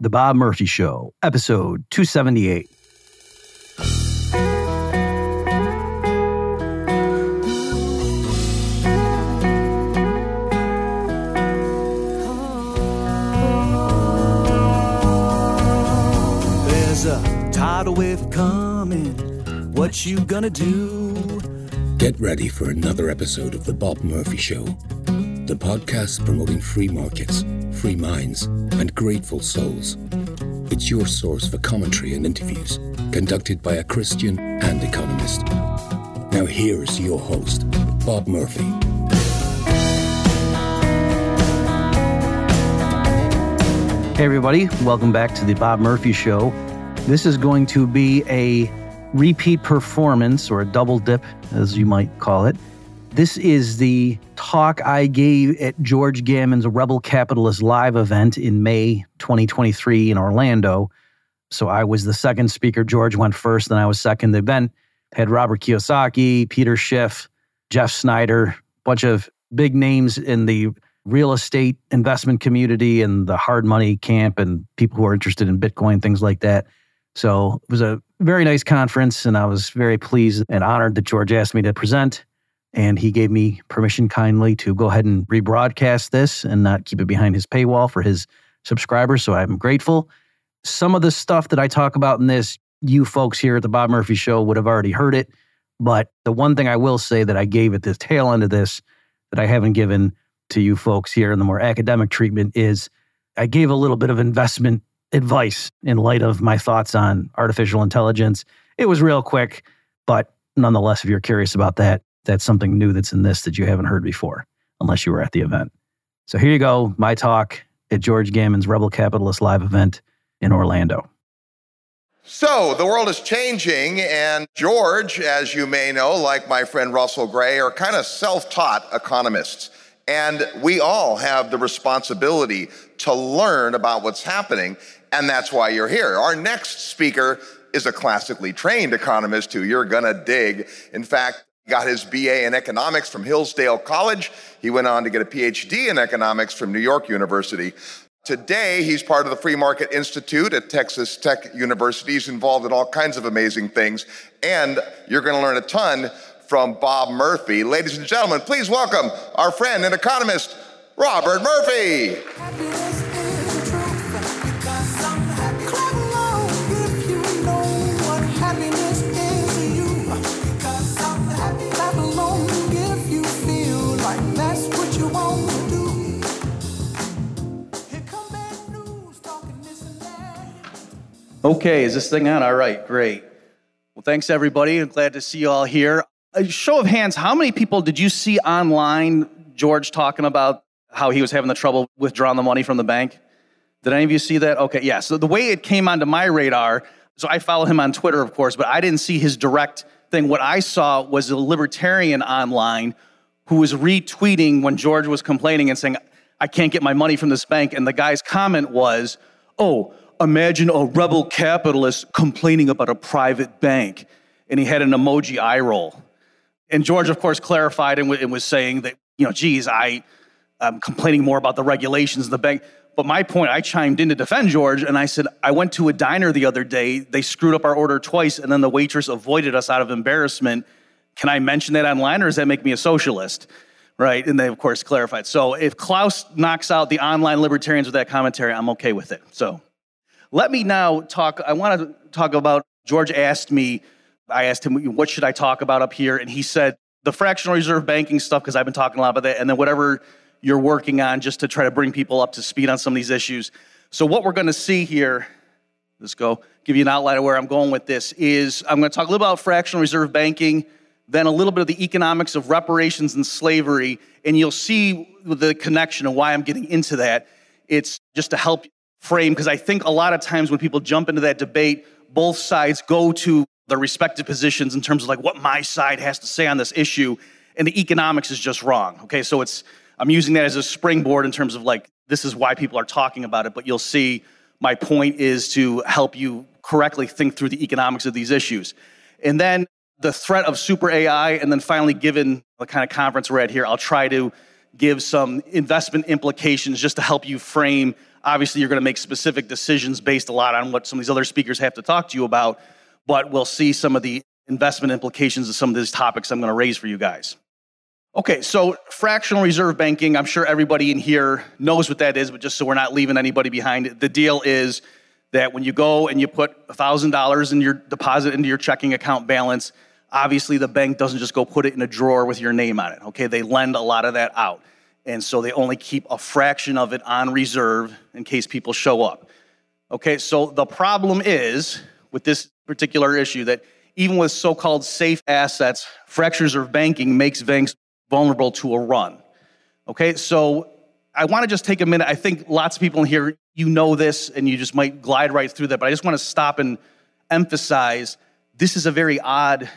The Bob Murphy Show, episode 278. There's a tidal wave coming. What you gonna do? Get ready for another episode of The Bob Murphy Show, the podcast promoting free markets, free minds, and grateful souls. It's your source for commentary and interviews conducted by a Christian and economist. Now, here's your host, Bob Murphy. Hey, everybody, welcome back to the Bob Murphy Show. This is going to be a repeat performance or a double dip, as you might call it. This is the talk I gave at George Gammon's Rebel Capitalist Live event in May 2023 in Orlando. So I was the second speaker. George went first, then I was second. The event had Robert Kiyosaki, Peter Schiff, Jeff Snider, a bunch of big names in the real estate investment community and the hard money camp and people who are interested in Bitcoin, things like that. So it was a very nice conference, and I was very pleased and honored that George asked me to present. And he gave me permission kindly to go ahead and rebroadcast this and not keep it behind his paywall for his subscribers. So I'm grateful. Some of the stuff that I talk about in this, you folks here at the Bob Murphy Show would have already heard it. But the one thing I will say that I gave at the tail end of this that I haven't given to you folks here in the more academic treatment is I gave a little bit of investment advice in light of my thoughts on artificial intelligence. It was real quick, but nonetheless, if you're curious about that, that's something new that's in this that you haven't heard before, unless you were at the event. So here you go, my talk at George Gammon's Rebel Capitalist Live event in Orlando. So, the world is changing, and George, as you may know, like my friend Russell Gray, are kind of self taught economists. And we all have the responsibility to learn about what's happening, and that's why you're here. Our next speaker is a classically trained economist who you're gonna dig. In fact, got his BA in economics from Hillsdale College. He went on to get a PhD in economics from New York University. Today, he's part of the Free Market Institute at Texas Tech University. He's involved in all kinds of amazing things. And you're going to learn a ton from Bob Murphy. Ladies and gentlemen, please welcome our friend and economist, Robert Murphy. Happiness Okay, is this thing on? All right, great. Well, thanks everybody. I'm glad to see you all here. A show of hands, how many people did you see online George talking about how he was having the trouble withdrawing the money from the bank? Did any of you see that? Okay, yeah. So the way it came onto my radar, so I follow him on Twitter, of course, but I didn't see his direct thing. What I saw was a libertarian online who was retweeting when George was complaining and saying, I can't get my money from this bank. And the guy's comment was, Oh, imagine a rebel capitalist complaining about a private bank. And he had an emoji eye roll. And George, of course, clarified and, w- and was saying that, you know, geez, I, I'm complaining more about the regulations of the bank. But my point, I chimed in to defend George, and I said, I went to a diner the other day. They screwed up our order twice, and then the waitress avoided us out of embarrassment. Can I mention that online, or does that make me a socialist? Right? And they, of course, clarified. So if Klaus knocks out the online libertarians with that commentary, I'm okay with it. So let me now talk. I want to talk about. George asked me, I asked him, what should I talk about up here? And he said, the fractional reserve banking stuff, because I've been talking a lot about that, and then whatever you're working on just to try to bring people up to speed on some of these issues. So, what we're going to see here, let's go, give you an outline of where I'm going with this, is I'm going to talk a little about fractional reserve banking, then a little bit of the economics of reparations and slavery, and you'll see the connection and why I'm getting into that. It's just to help frame, because I think a lot of times when people jump into that debate, both sides go to their respective positions in terms of like what my side has to say on this issue, and the economics is just wrong. Okay, so it's I'm using that as a springboard in terms of like this is why people are talking about it, but you'll see my point is to help you correctly think through the economics of these issues. And then the threat of super AI, and then finally, given the kind of conference we're at here, I'll try to give some investment implications just to help you frame Obviously, you're going to make specific decisions based a lot on what some of these other speakers have to talk to you about, but we'll see some of the investment implications of some of these topics I'm going to raise for you guys. Okay, so fractional reserve banking, I'm sure everybody in here knows what that is, but just so we're not leaving anybody behind, the deal is that when you go and you put $1,000 in your deposit into your checking account balance, obviously the bank doesn't just go put it in a drawer with your name on it. Okay, they lend a lot of that out. And so they only keep a fraction of it on reserve in case people show up. Okay, so the problem is with this particular issue that even with so called safe assets, fractures of banking makes banks vulnerable to a run. Okay, so I want to just take a minute. I think lots of people in here, you know this and you just might glide right through that, but I just want to stop and emphasize this is a very odd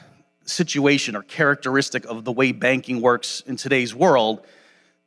situation or characteristic of the way banking works in today's world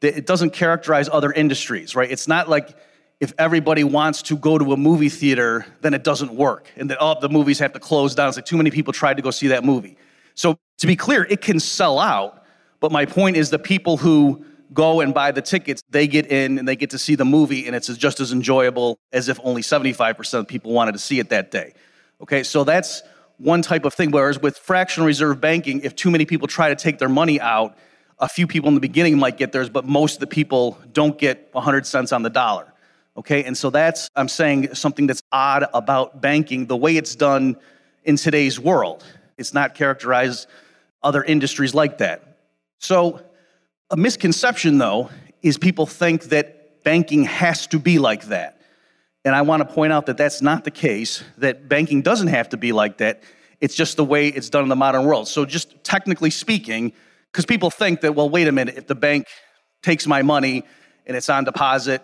it doesn't characterize other industries, right? It's not like if everybody wants to go to a movie theater, then it doesn't work and that all the movies have to close down. It's like too many people tried to go see that movie. So to be clear, it can sell out, but my point is the people who go and buy the tickets, they get in and they get to see the movie, and it's just as enjoyable as if only 75% of people wanted to see it that day. Okay, so that's one type of thing. Whereas with fractional reserve banking, if too many people try to take their money out, a few people in the beginning might get theirs, but most of the people don't get 100 cents on the dollar. Okay, and so that's, I'm saying, something that's odd about banking, the way it's done in today's world. It's not characterized other industries like that. So, a misconception, though, is people think that banking has to be like that. And I want to point out that that's not the case, that banking doesn't have to be like that. It's just the way it's done in the modern world. So, just technically speaking, because people think that, well, wait a minute, if the bank takes my money and it's on deposit,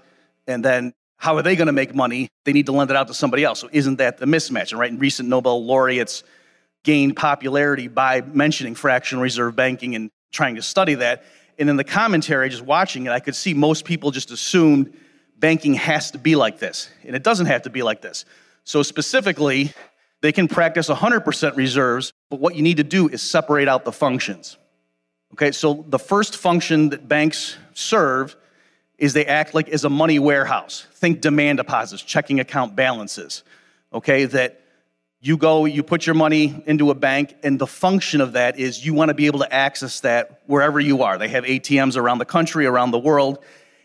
and then how are they going to make money? They need to lend it out to somebody else. So, isn't that the mismatch? And right, recent Nobel laureates gained popularity by mentioning fractional reserve banking and trying to study that. And in the commentary, just watching it, I could see most people just assumed banking has to be like this. And it doesn't have to be like this. So, specifically, they can practice 100% reserves, but what you need to do is separate out the functions. Okay, so the first function that banks serve is they act like as a money warehouse. Think demand deposits, checking account balances. Okay, that you go, you put your money into a bank, and the function of that is you want to be able to access that wherever you are. They have ATMs around the country, around the world.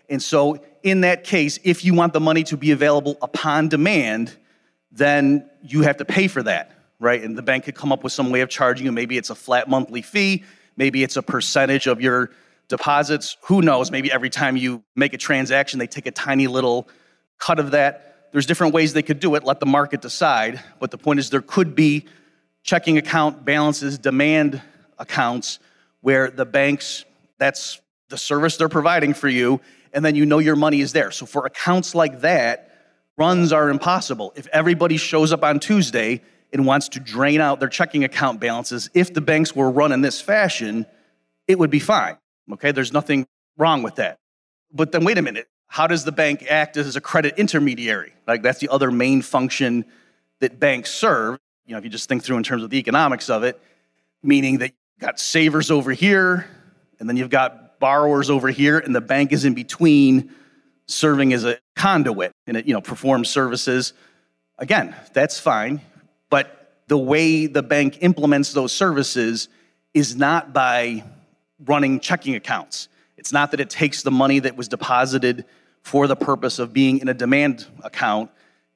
And so, in that case, if you want the money to be available upon demand, then you have to pay for that, right? And the bank could come up with some way of charging you. Maybe it's a flat monthly fee, maybe it's a percentage of your deposits. Who knows? Maybe every time you make a transaction, they take a tiny little cut of that there's different ways they could do it, let the market decide. But the point is, there could be checking account balances, demand accounts, where the banks, that's the service they're providing for you, and then you know your money is there. So for accounts like that, runs are impossible. If everybody shows up on Tuesday and wants to drain out their checking account balances, if the banks were run in this fashion, it would be fine. Okay, there's nothing wrong with that. But then wait a minute how does the bank act as a credit intermediary? Like that's the other main function that banks serve. You know, if you just think through in terms of the economics of it, meaning that you've got savers over here, and then you've got borrowers over here, and the bank is in between serving as a conduit and it, you know, performs services. Again, that's fine. But the way the bank implements those services is not by running checking accounts. It's not that it takes the money that was deposited for the purpose of being in a demand account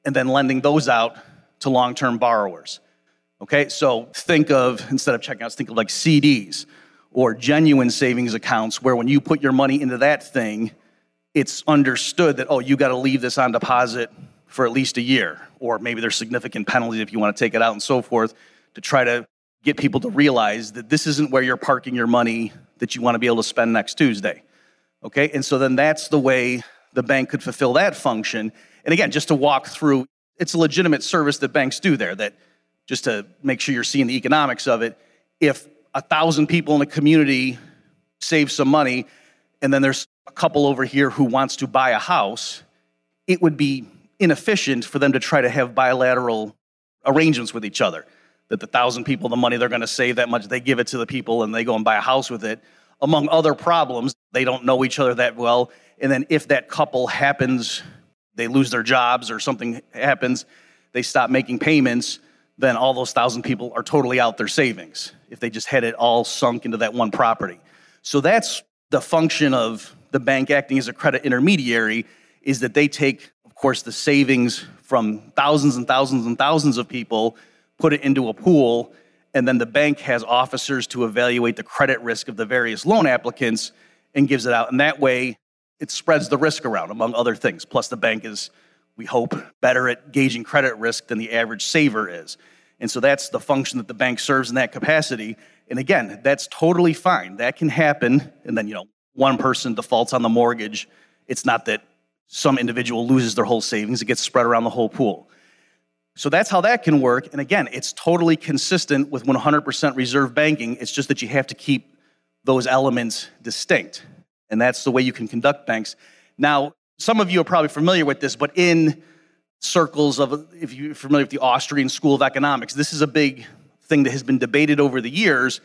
and then lending those out to long term borrowers. Okay, so think of, instead of checking outs, think of like CDs or genuine savings accounts where when you put your money into that thing, it's understood that, oh, you got to leave this on deposit for at least a year, or maybe there's significant penalties if you want to take it out and so forth to try to get people to realize that this isn't where you're parking your money that you want to be able to spend next Tuesday. Okay, and so then that's the way the bank could fulfill that function. And again, just to walk through, it's a legitimate service that banks do there, that just to make sure you're seeing the economics of it, if a thousand people in a community save some money, and then there's a couple over here who wants to buy a house, it would be inefficient for them to try to have bilateral arrangements with each other that the thousand people, the money they're going to save that much, they give it to the people and they go and buy a house with it. Among other problems, they don't know each other that well. And then if that couple happens, they lose their jobs or something happens, they stop making payments, then all those thousand people are totally out their savings if they just had it all sunk into that one property. So that's the function of the bank acting as a credit intermediary is that they take, course, the savings from thousands and thousands and thousands of people, put it into a pool, and then the bank has officers to evaluate the credit risk of the various loan applicants and gives it out. And that way, it spreads the risk around, among other things. Plus, the bank is, we hope, better at gauging credit risk than the average saver is. And so that's the function that the bank serves in that capacity. And again, that's totally fine. That can happen. And then, you know, one person defaults on the mortgage. It's not that some individual loses their whole savings, it gets spread around the whole pool. So that's how that can work. And again, it's totally consistent with 100% reserve banking. It's just that you have to keep those elements distinct. And that's the way you can conduct banks. Now, some of you are probably familiar with this, but in circles of, if you're familiar with the Austrian School of Economics, this is a big thing that has been debated over the years.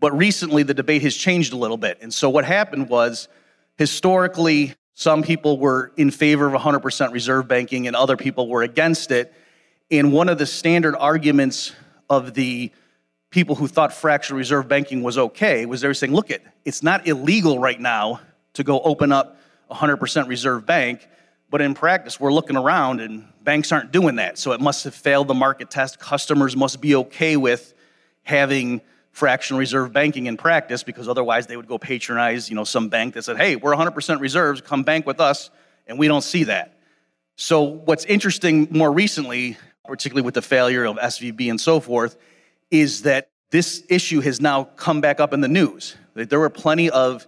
But recently, the debate has changed a little bit. And so, what happened was historically, some people were in favor of 100% reserve banking and other people were against it. And one of the standard arguments of the people who thought fractional reserve banking was okay was they were saying, look, it, it's not illegal right now to go open up a 100% reserve bank, but in practice, we're looking around and banks aren't doing that. So it must have failed the market test. Customers must be okay with having fractional reserve banking in practice because otherwise they would go patronize, you know, some bank that said, "Hey, we're 100% reserves, come bank with us." And we don't see that. So what's interesting more recently, particularly with the failure of SVB and so forth, is that this issue has now come back up in the news. There were plenty of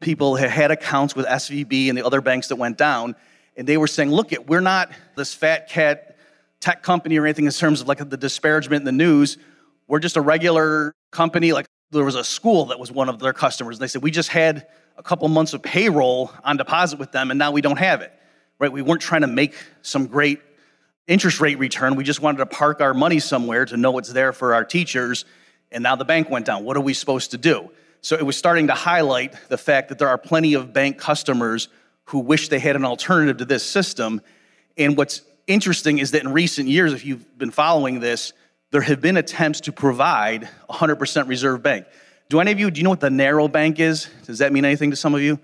people who had accounts with SVB and the other banks that went down, and they were saying, "Look, it, we're not this fat cat tech company or anything in terms of like the disparagement in the news. We're just a regular company. Like there was a school that was one of their customers, and they said we just had a couple months of payroll on deposit with them, and now we don't have it. Right? We weren't trying to make some great interest rate return. We just wanted to park our money somewhere to know it's there for our teachers. And now the bank went down. What are we supposed to do? So it was starting to highlight the fact that there are plenty of bank customers who wish they had an alternative to this system. And what's interesting is that in recent years, if you've been following this, there have been attempts to provide 100% reserve bank. Do any of you, do you know what the narrow bank is? Does that mean anything to some of you?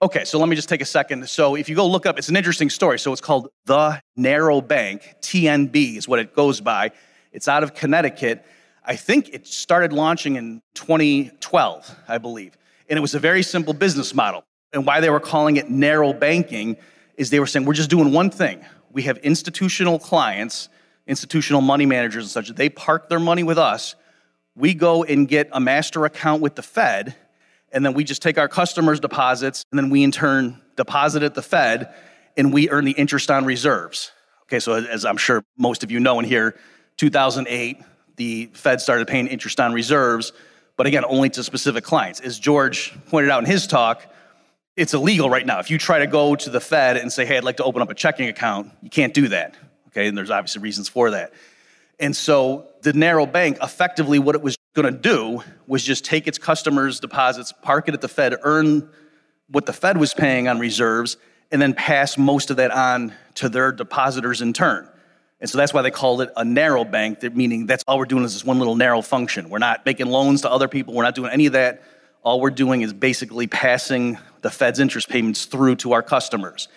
Okay, so let me just take a second. So if you go look up, it's an interesting story. So it's called The Narrow Bank, TNB is what it goes by. It's out of Connecticut. I think it started launching in 2012, I believe. And it was a very simple business model. And why they were calling it narrow banking is they were saying, we're just doing one thing. We have institutional clients institutional money managers and such, they park their money with us. We go and get a master account with the Fed, and then we just take our customers' deposits, and then we in turn deposit at the Fed, and we earn the interest on reserves. Okay, so as I'm sure most of you know in here, 2008, the Fed started paying interest on reserves, but again, only to specific clients. As George pointed out in his talk, it's illegal right now. If you try to go to the Fed and say, hey, I'd like to open up a checking account, you can't do that okay? And there's obviously reasons for that. And so the narrow bank, effectively, what it was going to do was just take its customers' deposits, park it at the Fed, earn what the Fed was paying on reserves, and then pass most of that on to their depositors in turn. And so that's why they called it a narrow bank, meaning that's all we're doing is this one little narrow function. We're not making loans to other people, we're not doing any of that. All we're doing is basically passing the Fed's interest payments through to our customers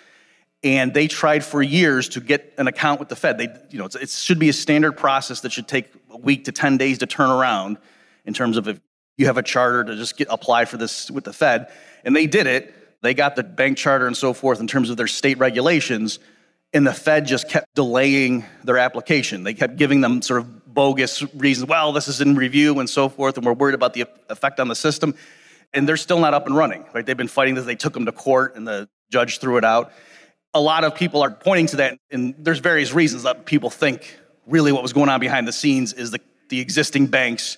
and they tried for years to get an account with the Fed. They, you know, it should be a standard process that should take a week to 10 days to turn around in terms of if you have a charter to just get apply for this with the Fed. And they did it. They got the bank charter and so forth in terms of their state regulations. And the Fed just kept delaying their application. They kept giving them sort of bogus reasons. Well, this is in review and so forth, and we're worried about the effect on the system. And they're still not up and running, right? They've been fighting this. They took them to court, and the judge threw it out a lot of people are pointing to that, and there's various reasons that people think really what was going on behind the scenes is the, the existing banks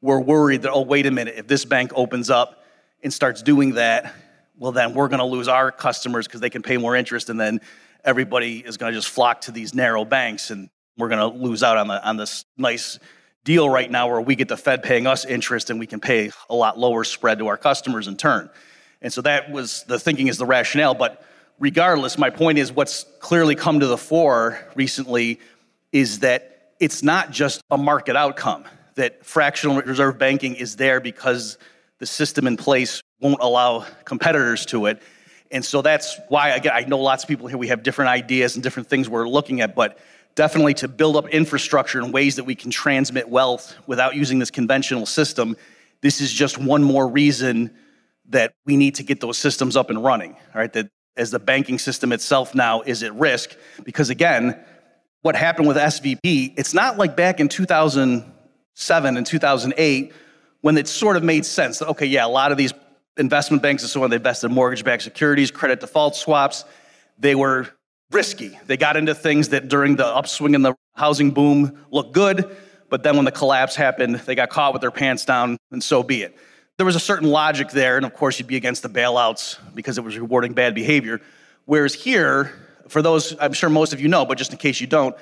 were worried that, oh, wait a minute, if this bank opens up and starts doing that, well, then we're going to lose our customers because they can pay more interest, and then everybody is going to just flock to these narrow banks, and we're going to lose out on, the, on this nice deal right now where we get the Fed paying us interest and we can pay a lot lower spread to our customers in turn. And so that was the thinking is the rationale. But regardless, my point is what's clearly come to the fore recently is that it's not just a market outcome, that fractional reserve banking is there because the system in place won't allow competitors to it. And so that's why, again, I know lots of people here, we have different ideas and different things we're looking at, but definitely to build up infrastructure in ways that we can transmit wealth without using this conventional system, this is just one more reason that we need to get those systems up and running, right? That as the banking system itself now is at risk, because again, what happened with SVB, it's not like back in 2007 and 2008 when it sort of made sense that, okay, yeah, a lot of these investment banks and so on, they invested in mortgage backed securities, credit default swaps. They were risky. They got into things that during the upswing in the housing boom looked good, but then when the collapse happened, they got caught with their pants down, and so be it. There was a certain logic there, and of course, you'd be against the bailouts because it was rewarding bad behavior. Whereas here, for those I'm sure most of you know, but just in case you don't,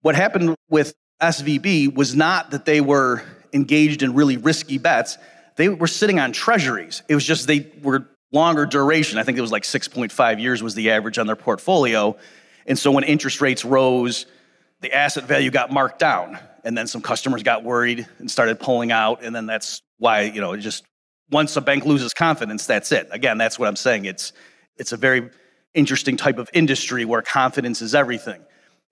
what happened with SVB was not that they were engaged in really risky bets. They were sitting on treasuries. It was just they were longer duration. I think it was like 6.5 years was the average on their portfolio. And so when interest rates rose, the asset value got marked down. And then some customers got worried and started pulling out. And then that's why, you know, just once a bank loses confidence, that's it. Again, that's what I'm saying. It's it's a very interesting type of industry where confidence is everything.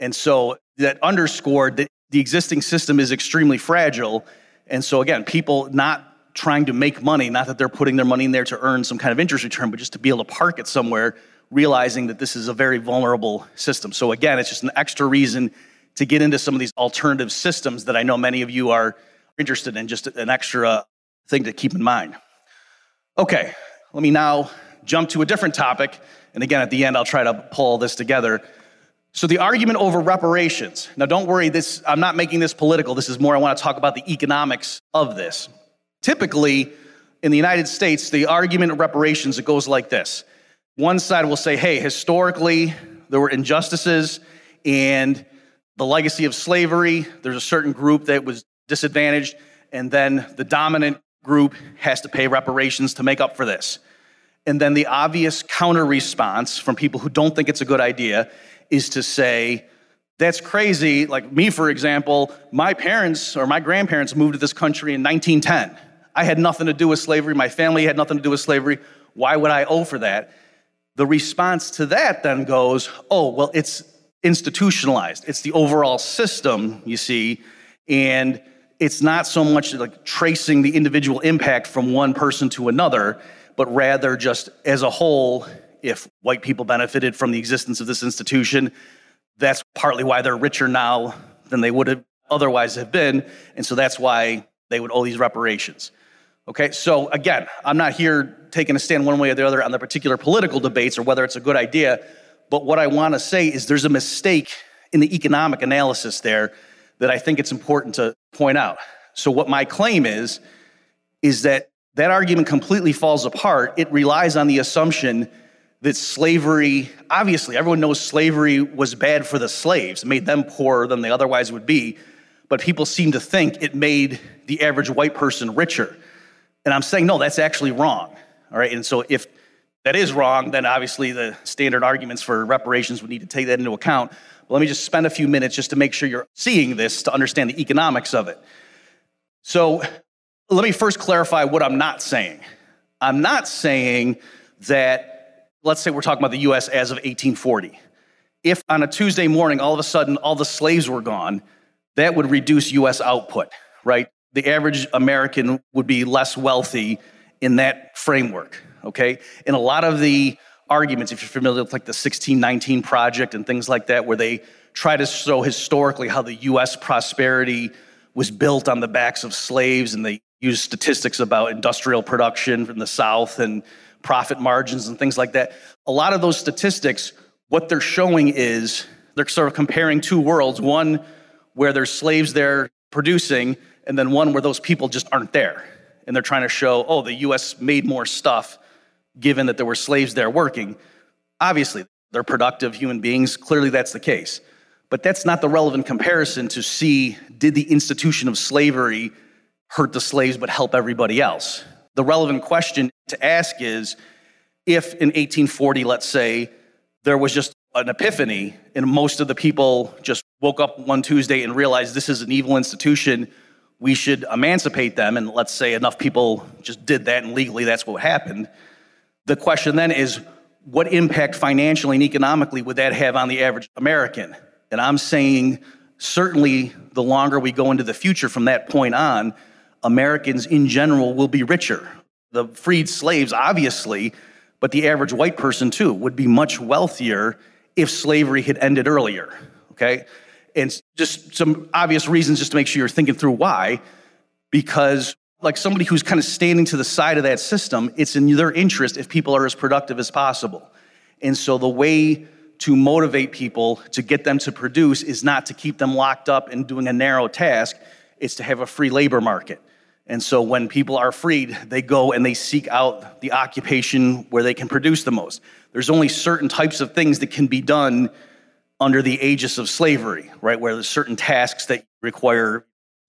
And so that underscored that the existing system is extremely fragile. And so again, people not trying to make money, not that they're putting their money in there to earn some kind of interest return, but just to be able to park it somewhere, realizing that this is a very vulnerable system. So again, it's just an extra reason to get into some of these alternative systems that I know many of you are interested in, just an extra uh, thing to keep in mind. Okay, let me now jump to a different topic. And again, at the end, I'll try to pull this together. So the argument over reparations. Now, don't worry, this I'm not making this political. This is more I want to talk about the economics of this. Typically, in the United States, the argument of reparations it goes like this. One side will say, "Hey, historically there were injustices and the legacy of slavery, there's a certain group that was disadvantaged, and then the dominant group has to pay reparations to make up for this." And then the obvious counter response from people who don't think it's a good idea is to say, that's crazy. Like me, for example, my parents or my grandparents moved to this country in 1910. I had nothing to do with slavery. My family had nothing to do with slavery. Why would I owe for that? The response to that then goes, oh, well, it's institutionalized. It's the overall system, you see, and it's not so much like tracing the individual impact from one person to another, but rather just as a whole, if white people benefited from the existence of this institution, that's partly why they're richer now than they would have otherwise have been. And so that's why they would owe these reparations. Okay, so again, I'm not here taking a stand one way or the other on the particular political debates or whether it's a good idea, but what I want to say is there's a mistake in the economic analysis there that I think it's important to point out. So what my claim is is that that argument completely falls apart. It relies on the assumption that slavery, obviously, everyone knows slavery was bad for the slaves, it made them poorer than they otherwise would be, but people seem to think it made the average white person richer. And I'm saying, no, that's actually wrong. All right. And so if that is wrong, then obviously the standard arguments for reparations would need to take that into account. But let me just spend a few minutes just to make sure you're seeing this to understand the economics of it. So let me first clarify what I'm not saying. I'm not saying that, let's say we're talking about the US as of 1840. If on a Tuesday morning, all of a sudden, all the slaves were gone, that would reduce US output, right? the average American would be less wealthy in that framework, okay? In a lot of the arguments, if you're familiar with like the 1619 Project and things like that, where they try to show historically how the US prosperity was built on the backs of slaves and they use statistics about industrial production from the South and profit margins and things like that. A lot of those statistics, what they're showing is they're sort of comparing two worlds one where there's slaves there producing and then one where those people just aren't there. And they're trying to show, oh, the US made more stuff given that there were slaves there working. Obviously, they're productive human beings. Clearly, that's the case. But that's not the relevant comparison to see did the institution of slavery hurt the slaves but help everybody else? The relevant question to ask is if in 1840, let's say, there was just an epiphany, and most of the people just woke up one Tuesday and realized this is an evil institution. We should emancipate them. And let's say enough people just did that, and legally that's what happened. The question then is what impact financially and economically would that have on the average American? And I'm saying certainly the longer we go into the future from that point on, Americans in general will be richer. The freed slaves, obviously, but the average white person too would be much wealthier if slavery had ended earlier. Okay? And just some obvious reasons just to make sure you're thinking through why. Because, like somebody who's kind of standing to the side of that system, it's in their interest if people are as productive as possible. And so the way to motivate people to get them to produce is not to keep them locked up and doing a narrow task, it's to have a free labor market. And so when people are freed, they go and they seek out the occupation where they can produce the most. There's only certain types of things that can be done under the aegis of slavery, right? Where there's certain tasks that require,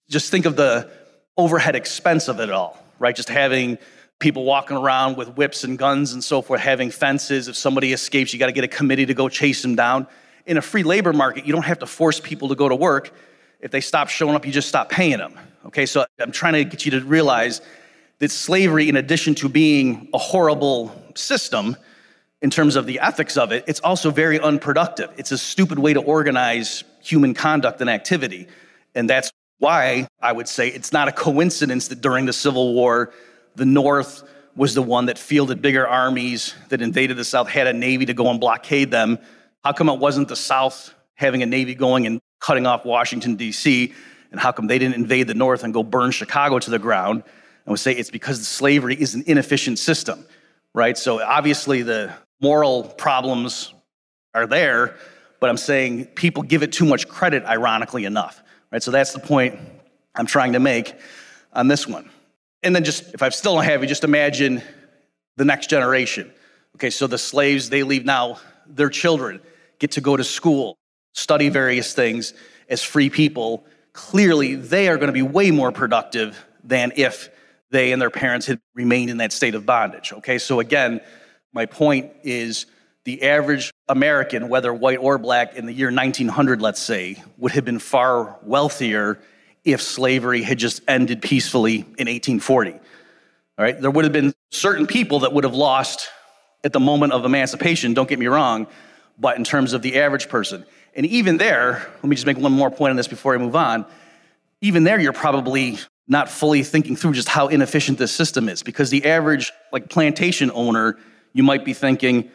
just think of the overhead expense of it all, right? Just having people walking around with whips and guns and so forth, having fences. If somebody escapes, you got to get a committee to go chase them down. In a free labor market, you don't have to force people to go to work. If they stop showing up, you just stop paying them. Okay, so I'm trying to get you to realize that slavery, in addition to being a horrible system in terms of the ethics of it, it's also very unproductive. It's a stupid way to organize human conduct and activity. And that's why I would say it's not a coincidence that during the Civil War, the North was the one that fielded bigger armies that invaded the South, had a navy to go and blockade them. How come it wasn't the South having a navy going and cutting off Washington, D.C.? And how come they didn't invade the North and go burn Chicago to the ground? I would say it's because slavery is an inefficient system, right? So obviously the moral problems are there, but I'm saying people give it too much credit, ironically enough, right? So that's the point I'm trying to make on this one. And then just, if I still don't have you, just imagine the next generation. Okay, so the slaves, they leave now, their children get to go to school, study various things as free people clearly they are going to be way more productive than if they and their parents had remained in that state of bondage. Okay, so again, my point is the average American, whether white or black, in the year 1900, let's say, would have been far wealthier if slavery had just ended peacefully in 1840. All right, there would have been certain people that would have lost at the moment of emancipation, don't get me wrong, but in terms of the average person. And even there, let me just make one more point on this before I move on. Even there, you're probably not fully thinking through just how inefficient this system is because the average like plantation owner, you might be thinking,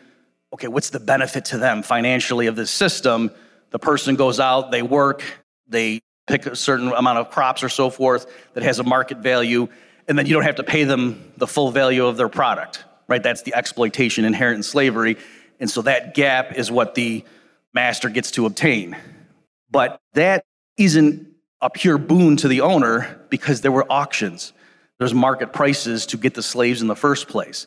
okay, what's the benefit to them financially of this system? The person goes out, they work, they pick a certain amount of crops or so forth that has a market value, and then you don't have to pay them the full value of their product, right? That's the exploitation inherent in slavery. And so that gap is what the master gets to obtain. But that isn't a pure boon to the owner because there were auctions. There's market prices to get the slaves in the first place.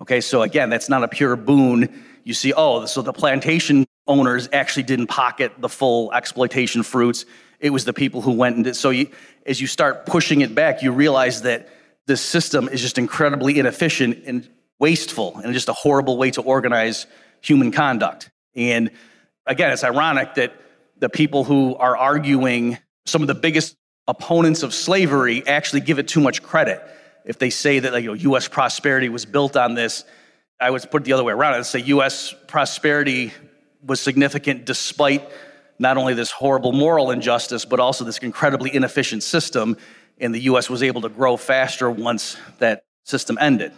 Okay, so again, that's not a pure boon. You see, oh, so the plantation owners actually didn't pocket the full exploitation fruits. It was the people who went and did. So you, as you start pushing it back, you realize that this system is just incredibly inefficient and wasteful and just a horrible way to organize human conduct. And again, it's ironic that the people who are arguing some of the biggest opponents of slavery actually give it too much credit. If they say that like, you know, U.S. prosperity was built on this, I would put it the other way around. I'd say U.S. prosperity was significant despite not only this horrible moral injustice, but also this incredibly inefficient system. And the U.S. was able to grow faster once that system ended.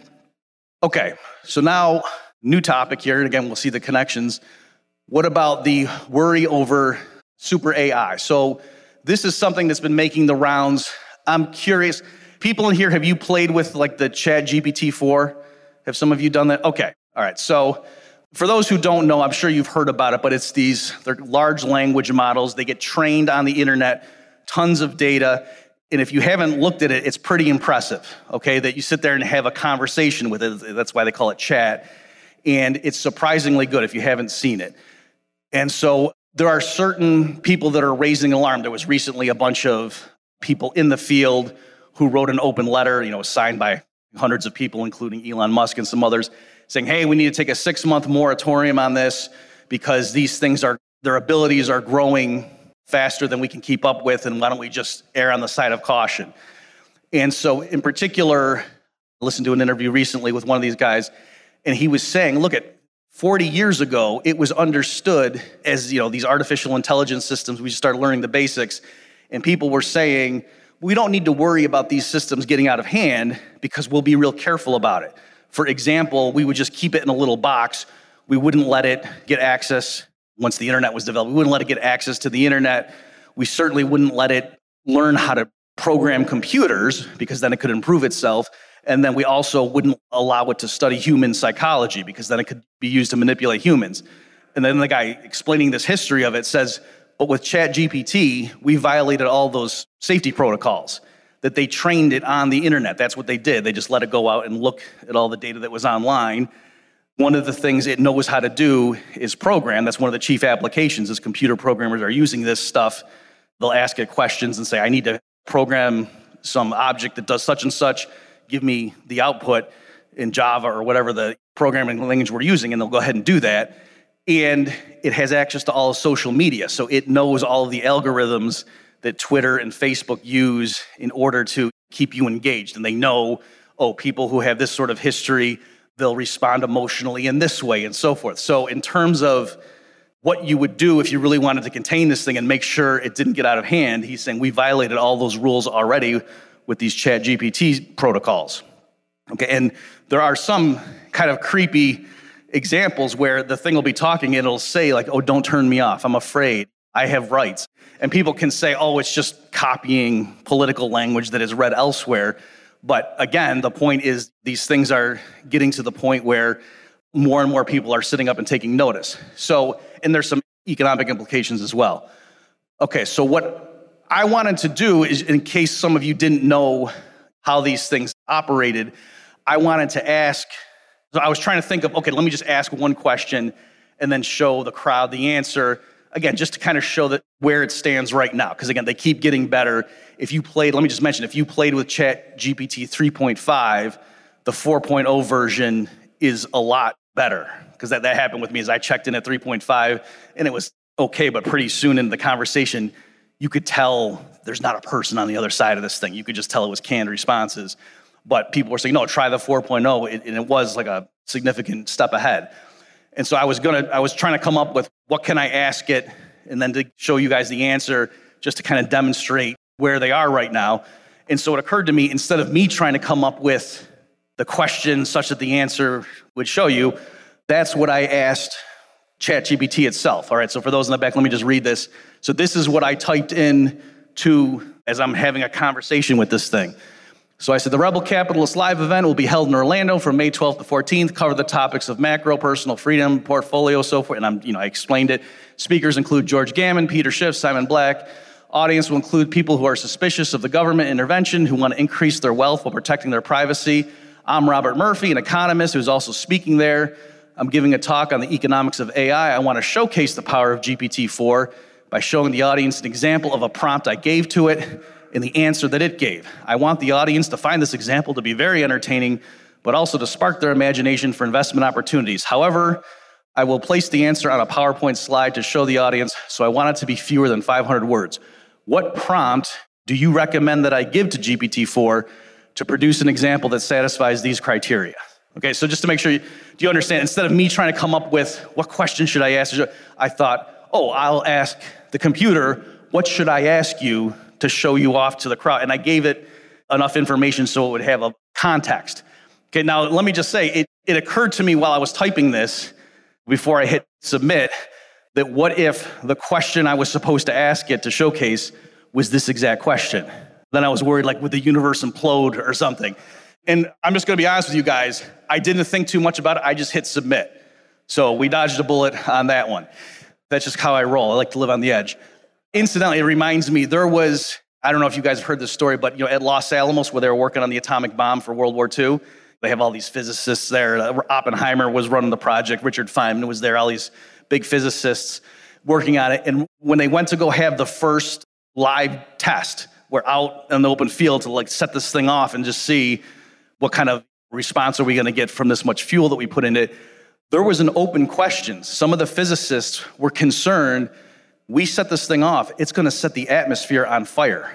Okay, so now, new topic here. And again, we'll see the connections. What about the worry over super AI? So, this is something that's been making the rounds. I'm curious. People in here, have you played with like the Chat GPT 4? Have some of you done that? Okay. All right. So, for those who don't know, I'm sure you've heard about it, but it's these they're large language models. They get trained on the internet, tons of data. And if you haven't looked at it, it's pretty impressive, okay? That you sit there and have a conversation with it. That's why they call it chat. And it's surprisingly good if you haven't seen it. And so there are certain people that are raising alarm. There was recently a bunch of people in the field who wrote an open letter, you know, signed by hundreds of people, including Elon Musk and some others, saying, hey, we need to take a six month moratorium on this because these things are, their abilities are growing faster than we can keep up with, and why don't we just err on the side of caution? And so, in particular, I listened to an interview recently with one of these guys, and he was saying, look at 40 years ago, it was understood as, you know, these artificial intelligence systems, we just started learning the basics, and people were saying, we don't need to worry about these systems getting out of hand because we'll be real careful about it. For example, we would just keep it in a little box. We wouldn't let it get access once the internet was developed. We wouldn't let it get access to the internet. We certainly wouldn't let it learn how to program computers because then it could improve itself. And then we also wouldn't allow it to study human psychology because then it could be used to manipulate humans. And then the guy explaining this history of it says, but with ChatGPT, we violated all those safety protocols that they trained it on the internet. That's what they did. They just let it go out and look at all the data that was online. One of the things it knows how to do is program. That's one of the chief applications is computer programmers are using this stuff. They'll ask it questions and say, I need to program some object that does such and such give me the output in Java or whatever the programming language we're using, and they'll go ahead and do that. And it has access to all social media, so it knows all of the algorithms that Twitter and Facebook use in order to keep you engaged. And they know, oh, people who have this sort of history, they'll respond emotionally in this way, and so forth. So, in terms of what you would do if you really wanted to contain this thing and make sure it didn't get out of hand, he's saying we violated all those rules already with these chat GPT protocols. Okay, and there are some kind of creepy examples where the thing will be talking and it'll say, like, oh, don't turn me off. I'm afraid. I have rights. And people can say, oh, it's just copying political language that is read elsewhere. But again, the point is these things are getting to the point where more and more people are sitting up and taking notice. So, and there's some economic implications as well. Okay, so what I wanted to do is, in case some of you didn't know how these things operated, I wanted to ask. So I was trying to think of, okay, let me just ask one question and then show the crowd the answer. Again, just to kind of show that where it stands right now. Because again, they keep getting better. If you played, let me just mention, if you played with Chat GPT 3.5, the 4.0 version is a lot better. Because that, that happened with me as I checked in at 3.5 and it was okay, but pretty soon in the conversation, you could tell there's not a person on the other side of this thing. You could just tell it was canned responses. But people were saying, no, try the 4.0. and it was like a significant step ahead. And so I was gonna, I was trying to come up with what can I ask it, and then to show you guys the answer, just to kind of demonstrate where they are right now. And so it occurred to me, instead of me trying to come up with the question such that the answer would show you, that's what I asked ChatGPT itself. All right, so for those in the back, let me just read this. So this is what I typed in to as I'm having a conversation with this thing. So I said the Rebel Capitalist Live event will be held in Orlando from May 12th to 14th. Cover the topics of macro, personal freedom, portfolio, so forth. And I'm, you know, I explained it. Speakers include George Gammon, Peter Schiff, Simon Black. Audience will include people who are suspicious of the government intervention, who want to increase their wealth while protecting their privacy. I'm Robert Murphy, an economist who's also speaking there. I'm giving a talk on the economics of AI. I want to showcase the power of GPT 4 by showing the audience an example of a prompt I gave to it and the answer that it gave. I want the audience to find this example to be very entertaining, but also to spark their imagination for investment opportunities. However, I will place the answer on a PowerPoint slide to show the audience, so I want it to be fewer than 500 words. What prompt do you recommend that I give to GPT 4 to produce an example that satisfies these criteria? Okay, so just to make sure, you, do you understand? Instead of me trying to come up with what question should I ask, I thought, oh, I'll ask the computer, what should I ask you to show you off to the crowd? And I gave it enough information so it would have a context. Okay, now let me just say, it, it occurred to me while I was typing this, before I hit submit, that what if the question I was supposed to ask it to showcase was this exact question? Then I was worried, like, would the universe implode or something? And I'm just gonna be honest with you guys, I didn't think too much about it, I just hit submit. So we dodged a bullet on that one. That's just how I roll. I like to live on the edge. Incidentally, it reminds me there was, I don't know if you guys have heard this story, but you know, at Los Alamos, where they were working on the atomic bomb for World War II, they have all these physicists there. Uh, Oppenheimer was running the project, Richard Feynman was there, all these big physicists working on it. And when they went to go have the first live test, we're out in the open field to like set this thing off and just see what kind of response are we going to get from this much fuel that we put in it? there was an open question. Some of the physicists were concerned we set this thing off, it's going to set the atmosphere on fire,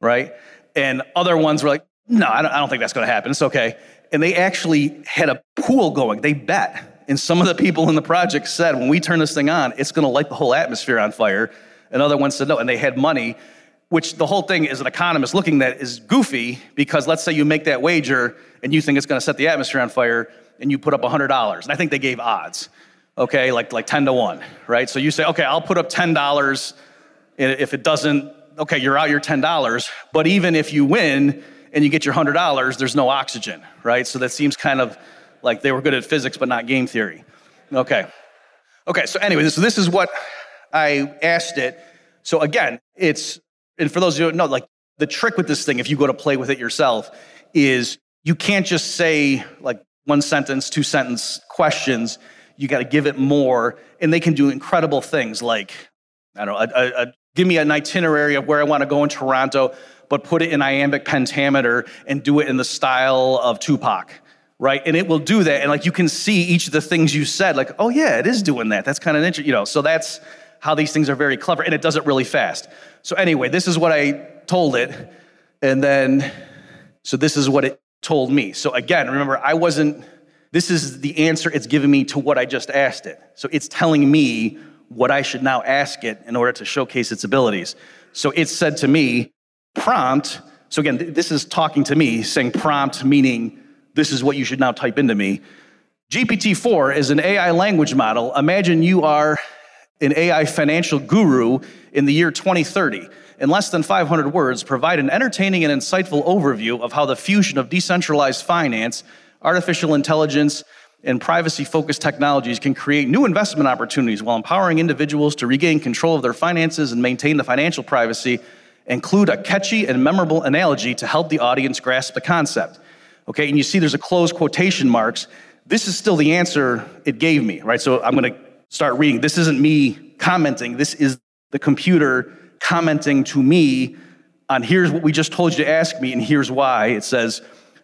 right? And other ones were like, no, I don't, think that's going to happen. It's okay. And they actually had a pool going. They bet. And some of the people in the project said, when we turn this thing on, it's going to light the whole atmosphere on fire. And other ones said no. And they had money, which the whole thing, as an economist looking at, is goofy because let's say you make that wager and you think it's going to set the atmosphere on fire and you put up $100. And I think they gave odds okay, like, like 10 to 1, right? So you say, okay, I'll put up $10. If it doesn't, okay, you're out your $10. But even if you win and you get your $100, there's no oxygen, right? So that seems kind of like they were good at physics, but not game theory. Okay. Okay, so anyway, so this is what I asked it. So again, it's, and for those of you who know, like the trick with this thing, if you go to play with it yourself, is you can't just say like one sentence, two sentence questions you got to give it more. And they can do incredible things like, I don't know, a, a, give me an itinerary of where I want to go in Toronto, but put it in iambic pentameter and do it in the style of Tupac, right? And it will do that. And like you can see each of the things you said, like, oh yeah, it is doing that. That's kind of interesting, you know. So that's how these things are very clever, and it does it really fast. So anyway, this is what I told it, and then so this is what it told me. So again, remember, I wasn't this is the answer it's giving me to what I just asked it. So it's telling me what I should now ask it in order to showcase its abilities. So it said to me, prompt. So again, this is talking to me, saying prompt, meaning this is what you should now type into me. GPT 4 is an AI language model. Imagine you are an AI financial guru in the year 2030. In less than 500 words, provide an entertaining and insightful overview of how the fusion of decentralized finance artificial intelligence, and privacy focused technologies can create new investment opportunities while empowering individuals to regain control of their finances and maintain the financial privacy. Include a catchy and memorable analogy to help the audience grasp the concept. Okay, and you see there's a closed quotation marks. This is still the answer it gave me, right? So I'm gonna start reading. This isn't me commenting, this is the computer commenting to me on here's what we just told you to ask me, and here's why. It says,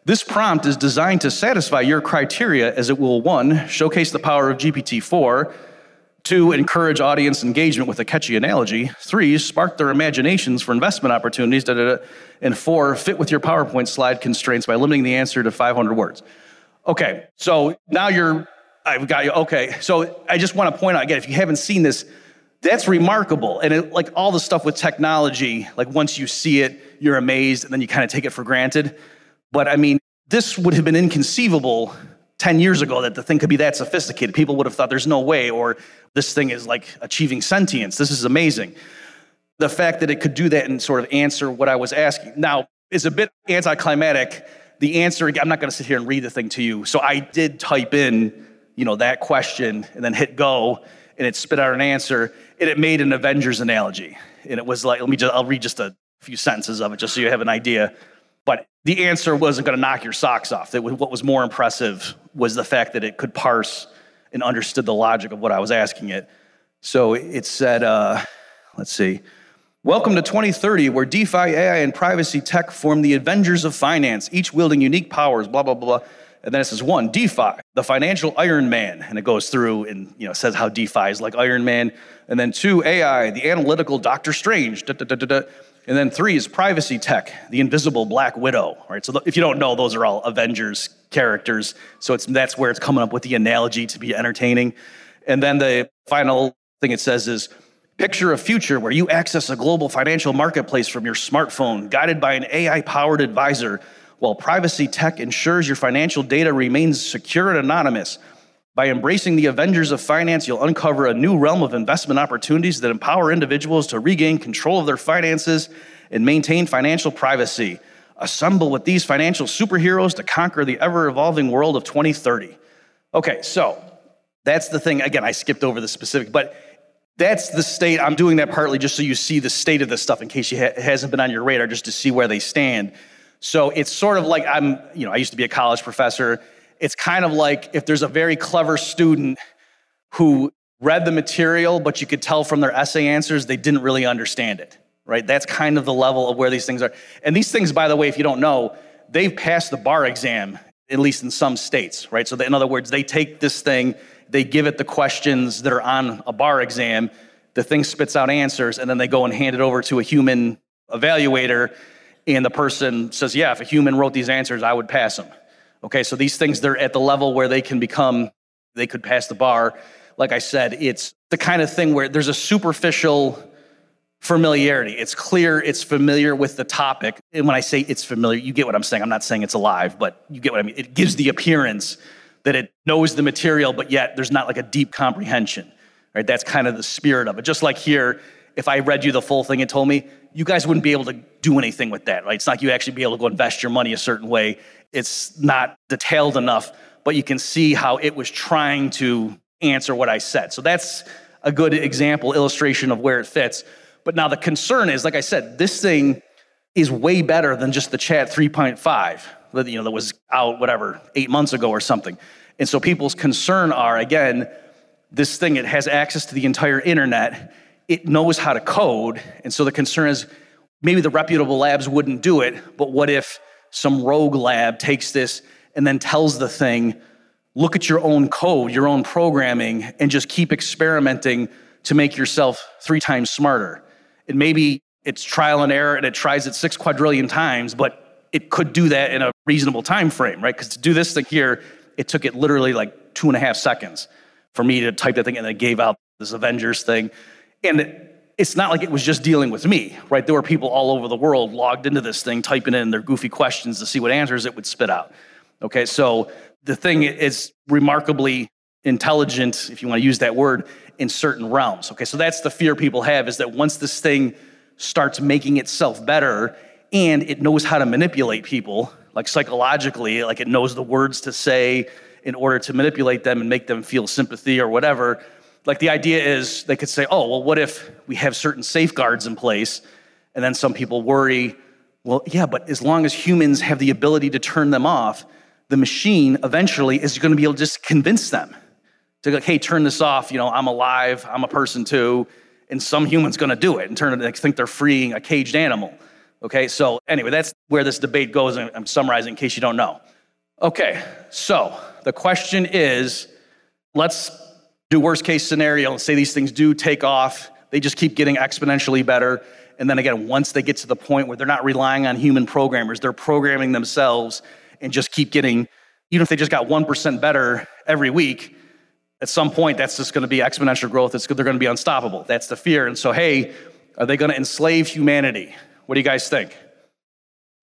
this prompt is designed to satisfy your criteria as it will one, showcase the power of GPT 4, two, encourage audience engagement with a catchy analogy, three, spark their imaginations for investment opportunities, da, da, da, and four, fit with your PowerPoint slide constraints by limiting the answer to 500 words. Okay, so now you're, I've got you. Okay, so I just want to point out again, if you haven't seen this, that's remarkable. And it, like all the stuff with technology, like once you see it, you're amazed, and then you kind of take it for granted. But I mean, this would have been inconceivable 10 years ago that the thing could be that sophisticated. People would have thought there's no way, or this thing is like achieving sentience. This is amazing. The fact that it could do that and sort of answer what I was asking now is a bit anticlimactic. The answer, I'm not going to sit here and read the thing to you. So I did type in, you know, that question and then hit go, and it spit out an answer, and it made an Avengers analogy. And it was like, let me just, I'll read just a few sentences of it just so you have an idea. But the answer wasn't going to knock your socks off. What was more impressive was the fact that it could parse and understood the logic of what I was asking it. So it said, uh, let's see, welcome to 2030, where DeFi, AI, and privacy tech form the Avengers of finance, each wielding unique powers, blah, blah, blah. And then it says one, DeFi, the financial Iron Man. And it goes through and you know says how DeFi is like Iron Man. And then two, AI, the analytical Doctor Strange. Da, da, da, and then three is privacy tech, the invisible Black Widow, right? So if you don't know, those are all Avengers characters. So it's, that's where it's coming up with the analogy to be entertaining. And then the final thing it says is picture a future where you access a global financial marketplace from your smartphone, guided by an AI powered advisor, while privacy tech ensures your financial data remains secure and anonymous. By embracing the Avengers of Finance, you'll uncover a new realm of investment opportunities that empower individuals to regain control of their finances and maintain financial privacy. Assemble with these financial superheroes to conquer the ever evolving world of 2030. Okay, so that's the thing. Again, I skipped over the specific, but that's the state. I'm doing that partly just so you see the state of this stuff in case it hasn't been on your radar, just to see where they stand. So it's sort of like I'm, you know, I used to be a college professor it's kind of like if there's a very clever student who read the material, but you could tell from their essay answers they didn't really understand it, right? That's kind of the level of where these things are. And these things, by the way, if you don't know, they've passed the bar exam at least in some states, right? So, in other words, they take this thing, they give it the questions that are on a bar exam, the thing spits out answers, and then they go and hand it over to a human evaluator, and the person says, Yeah, if a human wrote these answers, I would pass them. Okay, so these things, they're at the level where they can become, they could pass the bar. Like I said, it's the kind of thing where there's a superficial familiarity. It's clear it's familiar with the topic. And when I say it's familiar, you get what I'm saying. I'm not saying it's alive, but you get what I mean. It gives the appearance that it knows the material, but yet there's not like a deep comprehension. Right? That's kind of the spirit of it. Just like here, if I read you the full thing and told me, you guys wouldn't be able to do anything with that, right? It's not like you actually be able to go invest your money a certain way. It's not detailed enough, but you can see how it was trying to answer what I said. So that's a good example, illustration of where it fits. But now the concern is, like I said, this thing is way better than just the chat 3.5 that you know that was out whatever eight months ago or something. And so people's concern are again, this thing it has access to the entire internet. It knows how to code, and so the concern is maybe the reputable labs wouldn't do it, but what if some rogue lab takes this and then tells the thing, look at your own code, your own programming, and just keep experimenting to make yourself three times smarter. And maybe it's trial and error and it tries it six quadrillion times, but it could do that in a reasonable time frame, right? Because to do this thing here, it took it literally like two and a half seconds for me to type that thing and it gave out this Avengers thing. And it's not like it was just dealing with me, right? There were people all over the world logged into this thing, typing in their goofy questions to see what answers it would spit out. Okay, so the thing is remarkably intelligent, if you want to use that word, in certain realms. Okay, so that's the fear people have is that once this thing starts making itself better and it knows how to manipulate people, like psychologically, like it knows the words to say in order to manipulate them and make them feel sympathy or whatever. Like the idea is they could say, oh, well, what if we have certain safeguards in place? And then some people worry, well, yeah, but as long as humans have the ability to turn them off, the machine eventually is going to be able to just convince them to go, hey, turn this off. You know, I'm alive. I'm a person too. And some human's going to do it and turn it. They think they're freeing a caged animal. Okay. So anyway, that's where this debate goes. I'm summarizing in case you don't know. Okay. So the question is, let's do worst case scenario. Let's say these things do take off. They just keep getting exponentially better. And then again, once they get to the point where they're not relying on human programmers, they're programming themselves and just keep getting, even if they just got 1% better every week, at some point that's just going to be exponential growth. It's, they're going to be unstoppable. That's the fear. And so, hey, are they going to enslave humanity? What do you guys think?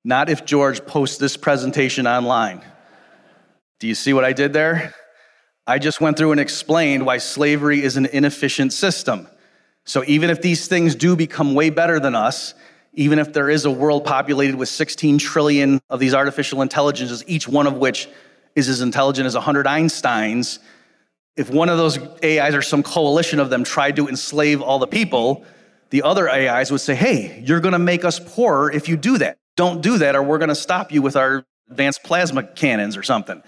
Not if George posts this presentation online. Do you see what I did there? I just went through and explained why slavery is an inefficient system. So even if these things do become way better than us, even if there is a world populated with 16 trillion of these artificial intelligences, each one of which is as intelligent as 100 Einsteins, if one of those AIs or some coalition of them tried to enslave all the people, the other AIs would say, hey, you're going to make us poorer if you do that. Don't do that, or we're going to stop you with our advanced plasma cannons or something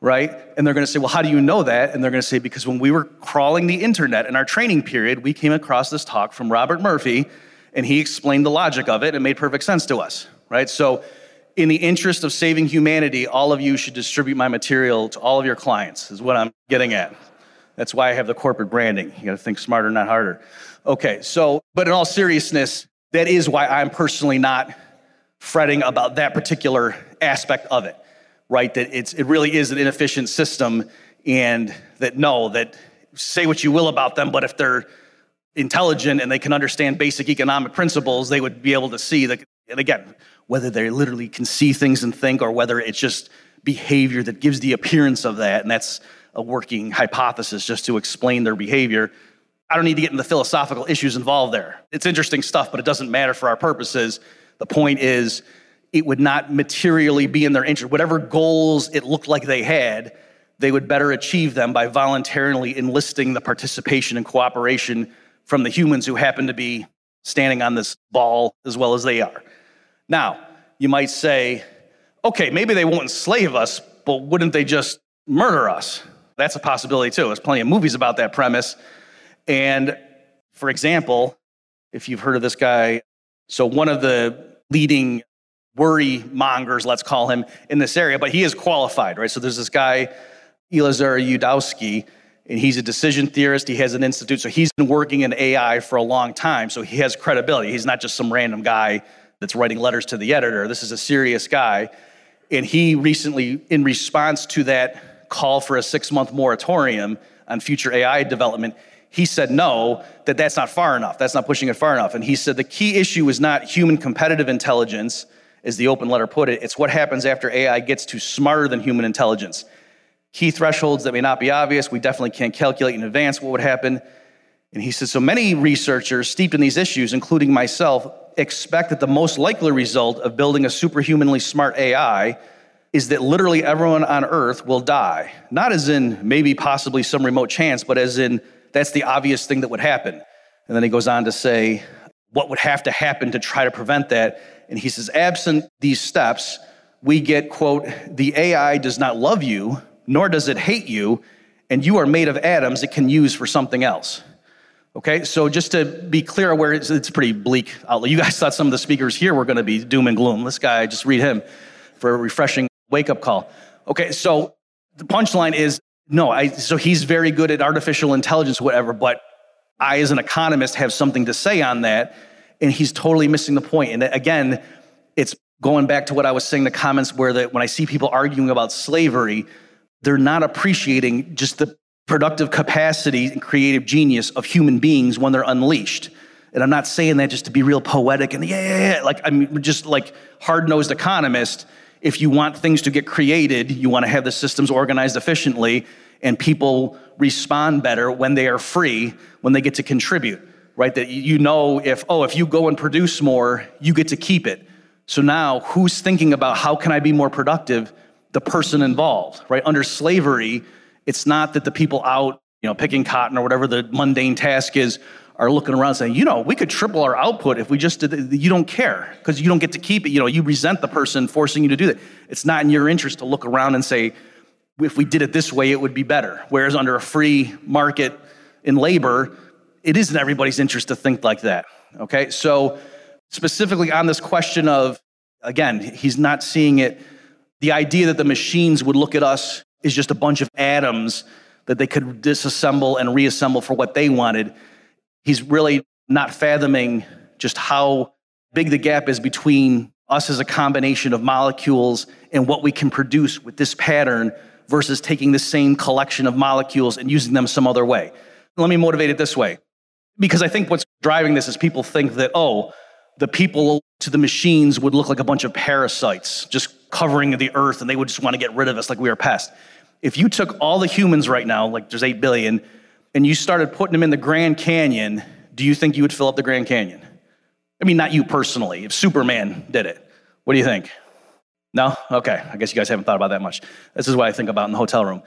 right? And they're going to say, well, how do you know that? And they're going to say, because when we were crawling the internet in our training period, we came across this talk from Robert Murphy, and he explained the logic of it and it made perfect sense to us, right? So, in the interest of saving humanity, all of you should distribute my material to all of your clients, is what I'm getting at. That's why I have the corporate branding. You got to think smarter, not harder. Okay, so, but in all seriousness, that is why I'm personally not fretting about that particular aspect of it right? That it's, it really is an inefficient system, and that no, that say what you will about them, but if they're intelligent and they can understand basic economic principles, they would be able to see that. And again, whether they literally can see things and think, or whether it's just behavior that gives the appearance of that, and that's a working hypothesis just to explain their behavior. I don't need to get into the philosophical issues involved there. It's interesting stuff, but it doesn't matter for our purposes. The point is, it would not materially be in their interest. Whatever goals it looked like they had, they would better achieve them by voluntarily enlisting the participation and cooperation from the humans who happen to be standing on this ball as well as they are. Now, you might say, okay, maybe they won't enslave us, but wouldn't they just murder us? That's a possibility too. There's plenty of movies about that premise. And for example, if you've heard of this guy, so one of the leading worry mongers, let's call him, in this area, but he is qualified, right? So there's this guy, Eliezer Yudkowsky, and he's a decision theorist. He has an institute, so he's been working in AI for a long time, so he has credibility. He's not just some random guy that's writing letters to the editor. This is a serious guy. And he recently, in response to that call for a six month moratorium on future AI development, he said no, that that's not far enough. That's not pushing it far enough. And he said the key issue is not human competitive intelligence, as the open letter put it, it's what happens after AI gets to smarter than human intelligence. Key thresholds that may not be obvious, we definitely can't calculate in advance what would happen. And he said, so many researchers steeped in these issues, including myself, expect that the most likely result of building a superhumanly smart AI is that literally everyone on earth will die. Not as in maybe possibly some remote chance, but as in that's the obvious thing that would happen. And then he goes on to say what would have to happen to try to prevent that. And he says, absent these steps, we get, quote, the AI does not love you, nor does it hate you, and you are made of atoms it can use for something else. Okay, so just to be clear where it's, it's pretty bleak. You guys thought some of the speakers here were going to be doom and gloom. This guy, just read him for a refreshing wake up call. Okay, so the punchline is no, I, so he's very good at artificial intelligence, whatever, but I, as an economist, have something to say on that, and he's totally missing the point. And again, it's going back to what I was saying, the comments where that when I see people arguing about slavery, they're not appreciating just the productive capacity and creative genius of human beings when they're unleashed. And I'm not saying that just to be real poetic and yeah, yeah, yeah. like I'm just like hard-nosed economist. If you want things to get created, you want to have the systems organized efficiently and people respond better when they are free, when they get to contribute, right? That you know if, oh, if you go and produce more, you get to keep it. So now who's thinking about how can I be more productive? The person involved, right? Under slavery, it's not that the people out, you know, picking cotton or whatever the mundane task is are looking around saying, you know, we could triple our output if we just did. You don't care because you don't get to keep it. You know, you resent the person forcing you to do that. It's not in your interest to look around and say, if we did it this way, it would be better. Whereas under a free market in labor, it is in everybody's interest to think like that. Okay, so specifically on this question of, again, he's not seeing it. The idea that the machines would look at us is just a bunch of atoms that they could disassemble and reassemble for what they wanted. He's really not fathoming just how big the gap is between us as a combination of molecules and what we can produce with this pattern versus taking the same collection of molecules and using them some other way. Let me motivate it this way. Because I think what's driving this is people think that, oh, the people to the machines would look like a bunch of parasites just covering the earth and they would just want to get rid of us like we are pests. If you took all the humans right now, like there's 8 billion, and you started putting them in the Grand Canyon, do you think you would fill up the Grand Canyon? I mean, not you personally, if Superman did it. What do you think? No? Okay. I guess you guys haven't thought about that much. This is what I think about in the hotel room.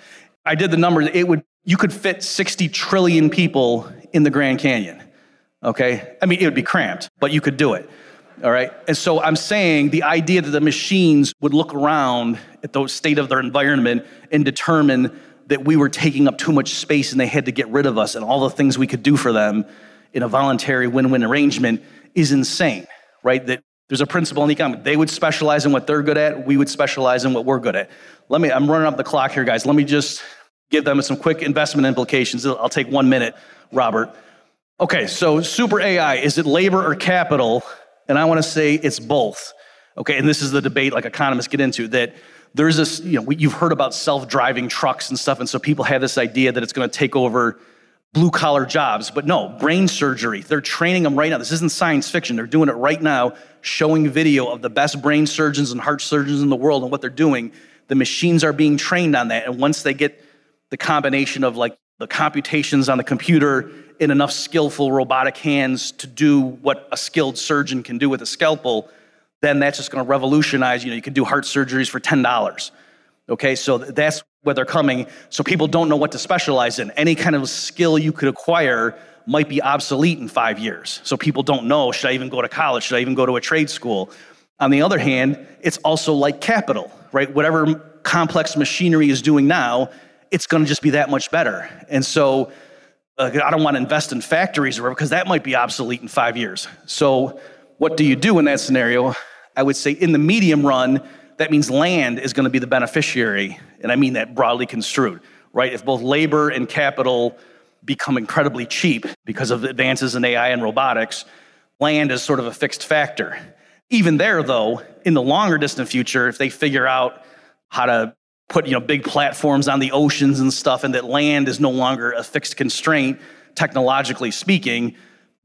I did the numbers. It would you could fit 60 trillion people in the Grand Canyon. Okay? I mean, it would be cramped, but you could do it. All right? And so I'm saying the idea that the machines would look around at the state of their environment and determine that we were taking up too much space and they had to get rid of us and all the things we could do for them in a voluntary win-win arrangement is insane, right? That there's a principle in economics. They would specialize in what they're good at. We would specialize in what we're good at. Let me, I'm running up the clock here, guys. Let me just give them some quick investment implications. I'll take one minute, Robert. Okay, so super AI, is it labor or capital? And I want to say it's both. Okay, and this is the debate like economists get into that there's this, you know, you've heard about self driving trucks and stuff. And so people have this idea that it's going to take over blue collar jobs. But no, brain surgery. They're training them right now. This isn't science fiction. They're doing it right now, showing video of the best brain surgeons and heart surgeons in the world and what they're doing. The machines are being trained on that. And once they get the combination of like the computations on the computer in enough skillful robotic hands to do what a skilled surgeon can do with a scalpel, then that's just going to revolutionize. You know, you can do heart surgeries for $10. Okay, so that's where they're coming. So people don't know what to specialize in. Any kind of skill you could acquire might be obsolete in five years. So people don't know should I even go to college? Should I even go to a trade school? On the other hand, it's also like capital, right? Whatever complex machinery is doing now, it's going to just be that much better. And so uh, I don't want to invest in factories or because that might be obsolete in five years. So what do you do in that scenario? I would say in the medium run, that means land is going to be the beneficiary. And I mean that broadly construed, right? If both labor and capital become incredibly cheap because of advances in AI and robotics, land is sort of a fixed factor. Even there, though, in the longer distant future, if they figure out how to put you know big platforms on the oceans and stuff, and that land is no longer a fixed constraint, technologically speaking,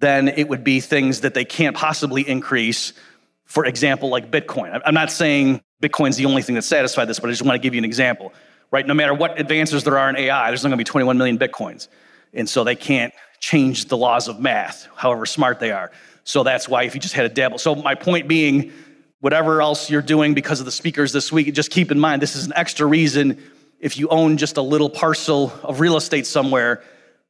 then it would be things that they can't possibly increase. For example, like Bitcoin. I'm not saying Bitcoin's the only thing that satisfies this, but I just want to give you an example. Right? No matter what advances there are in AI, there's not going to be 21 million Bitcoins. And so they can't change the laws of math, however smart they are. So that's why if you just had a dabble. So my point being, whatever else you're doing because of the speakers this week, just keep in mind this is an extra reason if you own just a little parcel of real estate somewhere,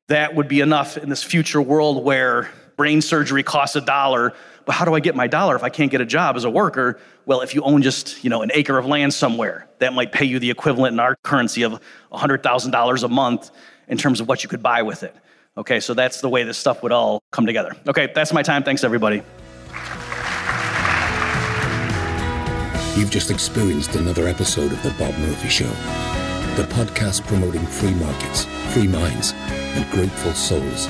that would be enough in this future world where brain surgery costs a dollar. But how do I get my dollar if I can't get a job as a worker? Well, if you own just, you know, an acre of land somewhere, that might pay you the equivalent in our currency of $100,000 a month in terms of what you could buy with it. Okay, so that's the way this stuff would all come together. Okay, that's my time. Thanks, everybody. You've just experienced another episode of The Bob Murphy Show, the podcast promoting free markets, free minds, and grateful souls.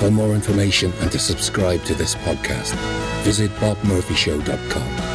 For more information and to subscribe to this podcast, visit bobmurphyshow.com.